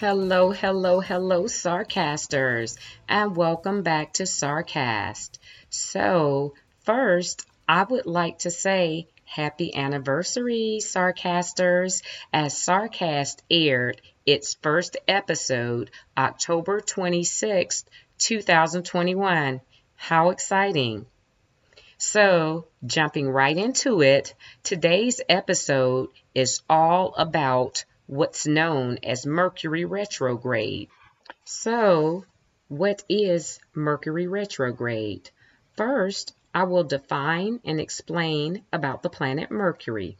Hello, hello, hello, Sarcasters, and welcome back to Sarcast. So, first, I would like to say happy anniversary, Sarcasters, as Sarcast aired its first episode October 26th, 2021. How exciting! So, jumping right into it, today's episode is all about what's known as Mercury retrograde. So, what is Mercury retrograde? First, I will define and explain about the planet Mercury.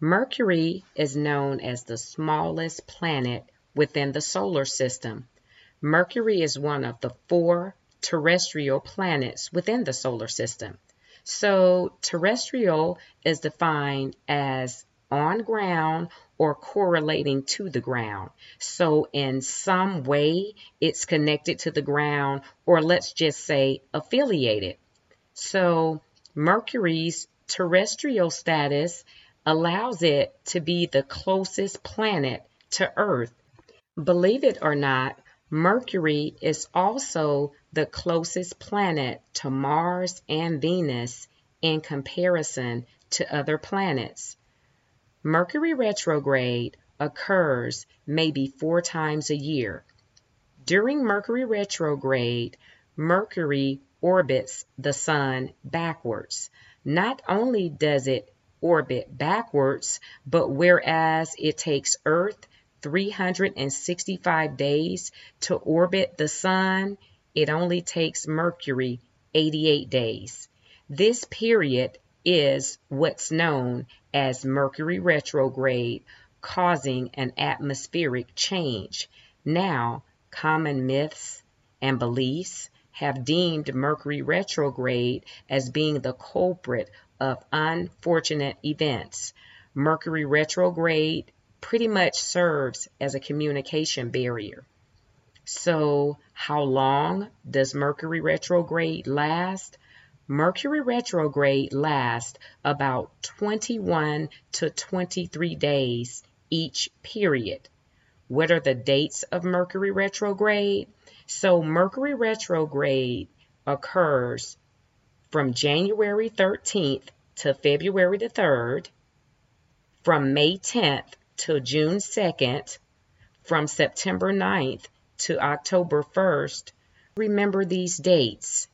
Mercury is known as the smallest planet within the solar system. Mercury is one of the four terrestrial planets within the solar system. So, terrestrial is defined as on ground or correlating to the ground. So, in some way, it's connected to the ground, or let's just say affiliated. So, Mercury's terrestrial status allows it to be the closest planet to Earth. Believe it or not, Mercury is also the closest planet to Mars and Venus in comparison to other planets. Mercury retrograde occurs maybe four times a year. During Mercury retrograde, Mercury orbits the Sun backwards. Not only does it orbit backwards, but whereas it takes Earth 365 days to orbit the Sun, it only takes Mercury 88 days. This period is what's known as Mercury retrograde, causing an atmospheric change. Now, common myths and beliefs have deemed Mercury retrograde as being the culprit of unfortunate events. Mercury retrograde pretty much serves as a communication barrier. So, how long does Mercury retrograde last? Mercury retrograde lasts about 21 to 23 days each period. What are the dates of Mercury retrograde? So, Mercury retrograde occurs from January 13th to February the 3rd, from May 10th to June 2nd, from September 9th to October 1st. Remember these dates.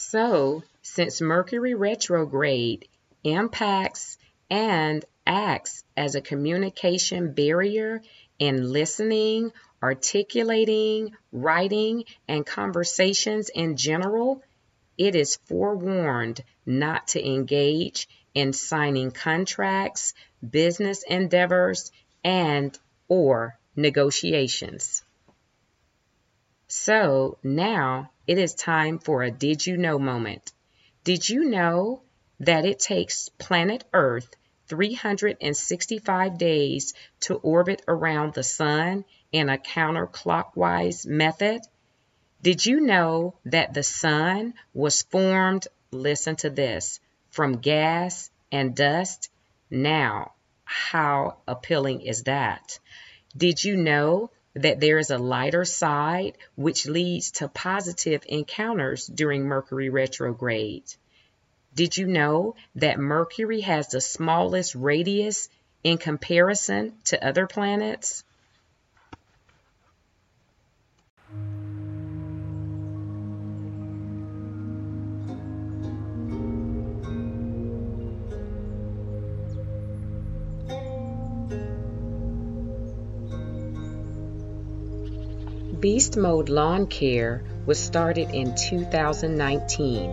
So, since Mercury retrograde impacts and acts as a communication barrier in listening, articulating, writing, and conversations in general, it is forewarned not to engage in signing contracts, business endeavors, and or negotiations. So now it is time for a Did You Know moment. Did you know that it takes planet Earth 365 days to orbit around the Sun in a counterclockwise method? Did you know that the Sun was formed, listen to this, from gas and dust? Now, how appealing is that? Did you know that there is a lighter side which leads to positive encounters during Mercury retrograde. Did you know that Mercury has the smallest radius in comparison to other planets? Beast Mode Lawn Care was started in 2019.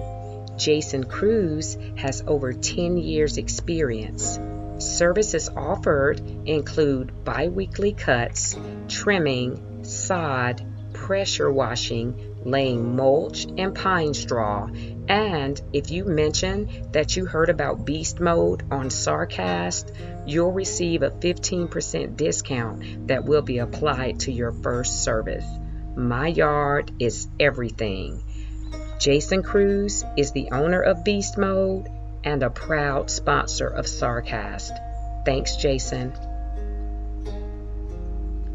Jason Cruz has over 10 years experience. Services offered include biweekly cuts, trimming, sod, pressure washing, laying mulch and pine straw, and if you mention that you heard about Beast Mode on Sarcast, you'll receive a 15% discount that will be applied to your first service. My yard is everything. Jason Cruz is the owner of Beast Mode and a proud sponsor of Sarcast. Thanks, Jason.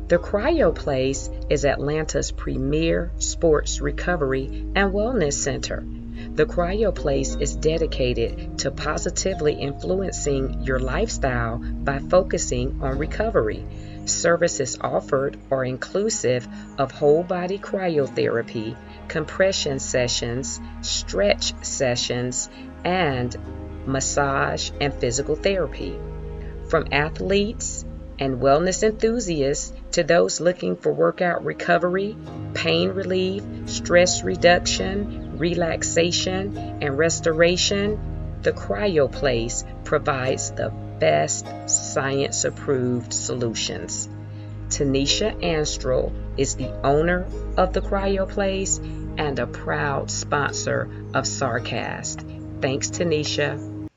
The Cryo Place is Atlanta's premier sports recovery and wellness center. The Cryo Place is dedicated to positively influencing your lifestyle by focusing on recovery. Services offered are inclusive of whole body cryotherapy, compression sessions, stretch sessions, and massage and physical therapy. From athletes, and wellness enthusiasts to those looking for workout recovery, pain relief, stress reduction, relaxation, and restoration, the Cryo Place provides the best science approved solutions. Tanisha Anstrel is the owner of the Cryo Place and a proud sponsor of SARcast. Thanks, Tanisha.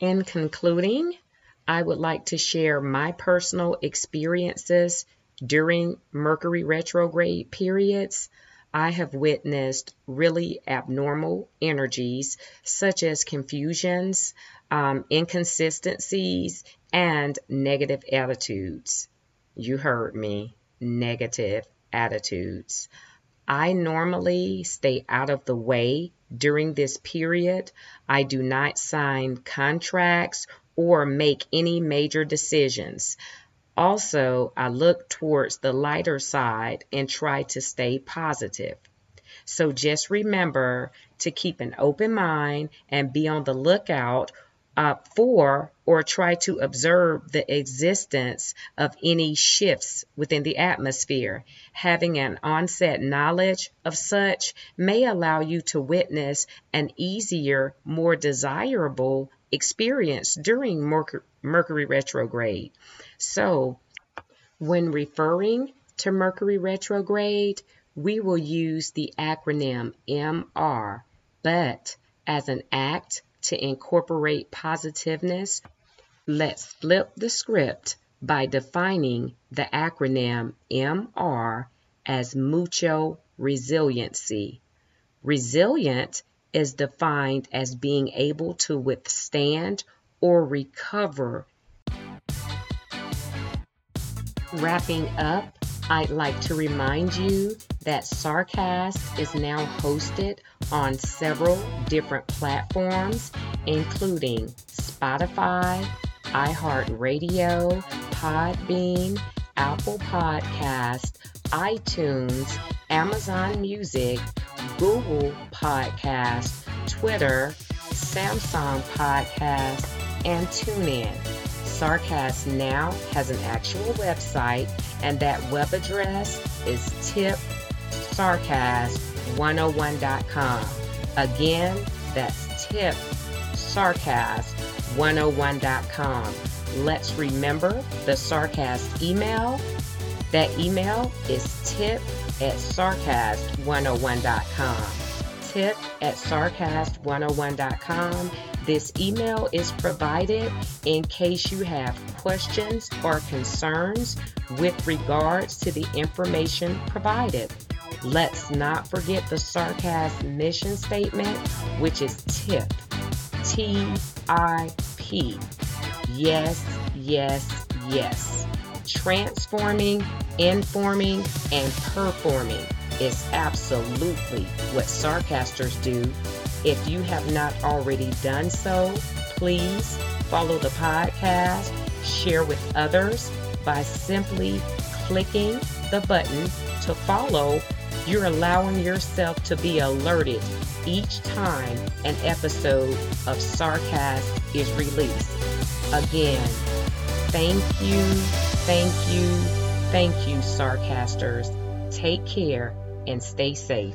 In concluding, I would like to share my personal experiences during Mercury retrograde periods. I have witnessed really abnormal energies such as confusions, um, inconsistencies, and negative attitudes. You heard me, negative attitudes. I normally stay out of the way during this period. I do not sign contracts or make any major decisions. Also, I look towards the lighter side and try to stay positive. So just remember to keep an open mind and be on the lookout uh, for or try to observe the existence of any shifts within the atmosphere. Having an onset knowledge of such may allow you to witness an easier, more desirable experience during Mercury retrograde. So, when referring to Mercury retrograde, we will use the acronym MR, but as an act to incorporate positiveness, let's flip the script by defining the acronym MR as mucho resiliency. Resilient is defined as being able to withstand or recover. Wrapping up, I'd like to remind you that SARcast is now hosted on several different platforms, including Spotify, iHeartRadio, Podbean, Apple Podcast, iTunes, Amazon Music, Google Podcast, Twitter, Samsung Podcast, and TuneIn. SARcast now has an actual website, and that web address is tipsarcast101.com. Again, that's tipsarcast101.com. Let's remember the SARcast email. That email is tip at sarcast101.com. Tip at sarcast101.com. This email is provided in case you have questions or concerns with regards to the information provided. Let's not forget the SARcast mission statement, which is TIP. T I P. Yes, yes, yes. Transforming informing, and performing is absolutely what Sarcasters do. If you have not already done so, please follow the podcast, share with others by simply clicking the button to follow. You're allowing yourself to be alerted each time an episode of Sarcast is released. Again, thank you, thank you, Thank you, Sarcasters. Take care and stay safe.